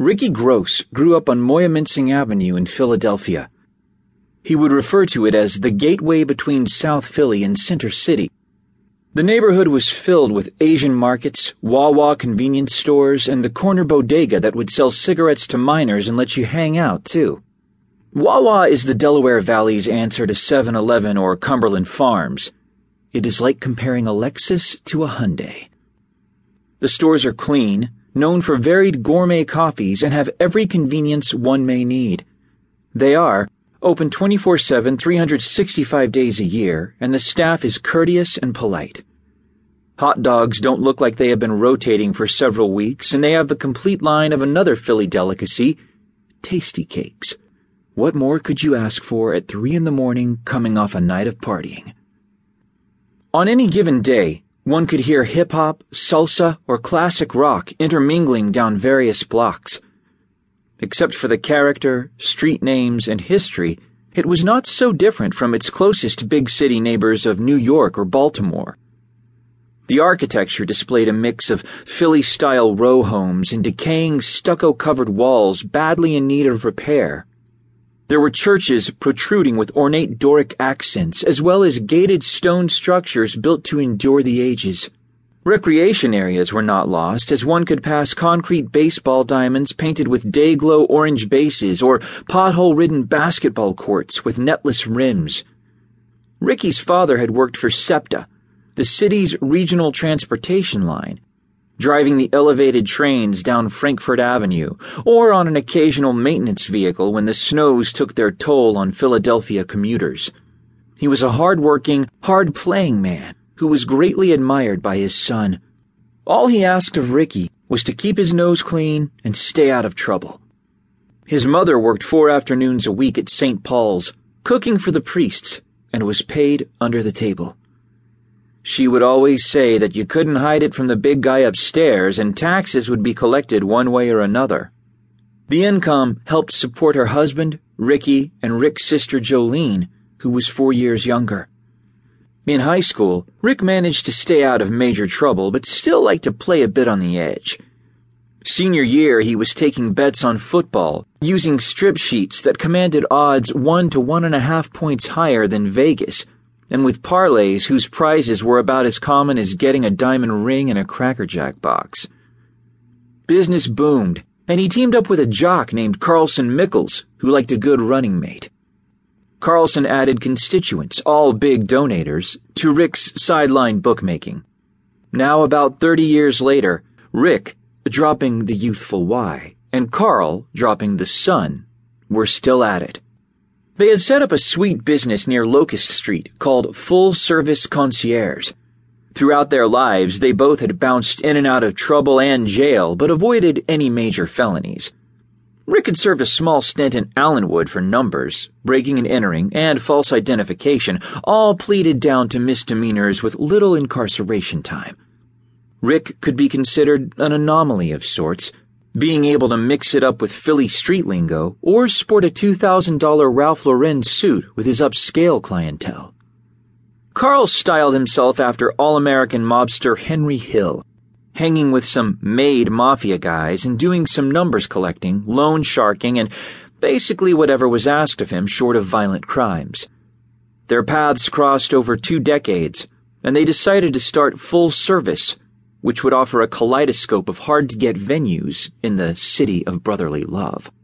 Ricky Grosse grew up on Moyamensing Avenue in Philadelphia. He would refer to it as the gateway between South Philly and Center City. The neighborhood was filled with Asian markets, Wawa convenience stores, and the corner bodega that would sell cigarettes to minors and let you hang out, too. Wawa is the Delaware Valley's answer to 7 Eleven or Cumberland Farms. It is like comparing a Lexus to a Hyundai. The stores are clean, known for varied gourmet coffees, and have every convenience one may need. They are open 24 7, 365 days a year, and the staff is courteous and polite. Hot dogs don't look like they have been rotating for several weeks, and they have the complete line of another Philly delicacy, Tastykakes. What more could you ask for at 3 in the morning coming off a night of partying? On any given day, one could hear hip hop, salsa, or classic rock intermingling down various blocks. Except for the character, street names, and history, it was not so different from its closest big city neighbors of New York or Baltimore. The architecture displayed a mix of Philly style row homes and decaying stucco covered walls badly in need of repair. There were churches protruding with ornate Doric accents, as well as gated stone structures built to endure the ages. Recreation areas were not lost, as one could pass concrete baseball diamonds painted with day glow orange bases or pothole ridden basketball courts with netless rims. Ricky's father had worked for SEPTA, the city's regional transportation line, driving the elevated trains down Frankford Avenue, or on an occasional maintenance vehicle when the snows took their toll on Philadelphia commuters. He was a hard-working, hard-playing man who was greatly admired by his son. All he asked of Ricky was to keep his nose clean and stay out of trouble. His mother worked four afternoons a week at St. Paul's, cooking for the priests, and was paid under the table. She would always say that you couldn't hide it from the big guy upstairs and taxes would be collected one way or another. The income helped support her husband, Ricky, and Rick's sister Jolene, who was four years younger. In high school, Rick managed to stay out of major trouble but still liked to play a bit on the edge. Senior year, he was taking bets on football, using strip sheets that commanded odds one to one and a half points higher than Vegas and with parlays whose prizes were about as common as getting a diamond ring in a Cracker Jack box. Business boomed, and he teamed up with a jock named Carlson Mickles, who liked a good running mate. Carlson added constituents, all big donators, to Rick's sideline bookmaking. Now, about 30 years later, Rick, dropping the youthful Y, and Carl, dropping the son, were still at it. They had set up a sweet business near Locust Street called Full Service Concierge. Throughout their lives, they both had bounced in and out of trouble and jail, but avoided any major felonies. Rick had served a small stint in Allenwood for numbers, breaking and entering, and false identification, all pleaded down to misdemeanors with little incarceration time. Rick could be considered an anomaly of sorts, being able to mix it up with Philly street lingo or sport a $2,000 Ralph Lauren suit with his upscale clientele. Carl styled himself after all American mobster Henry Hill, hanging with some made mafia guys and doing some numbers collecting, loan sharking, and basically whatever was asked of him short of violent crimes. Their paths crossed over two decades, and they decided to start full service which would offer a kaleidoscope of hard to get venues in the city of brotherly love.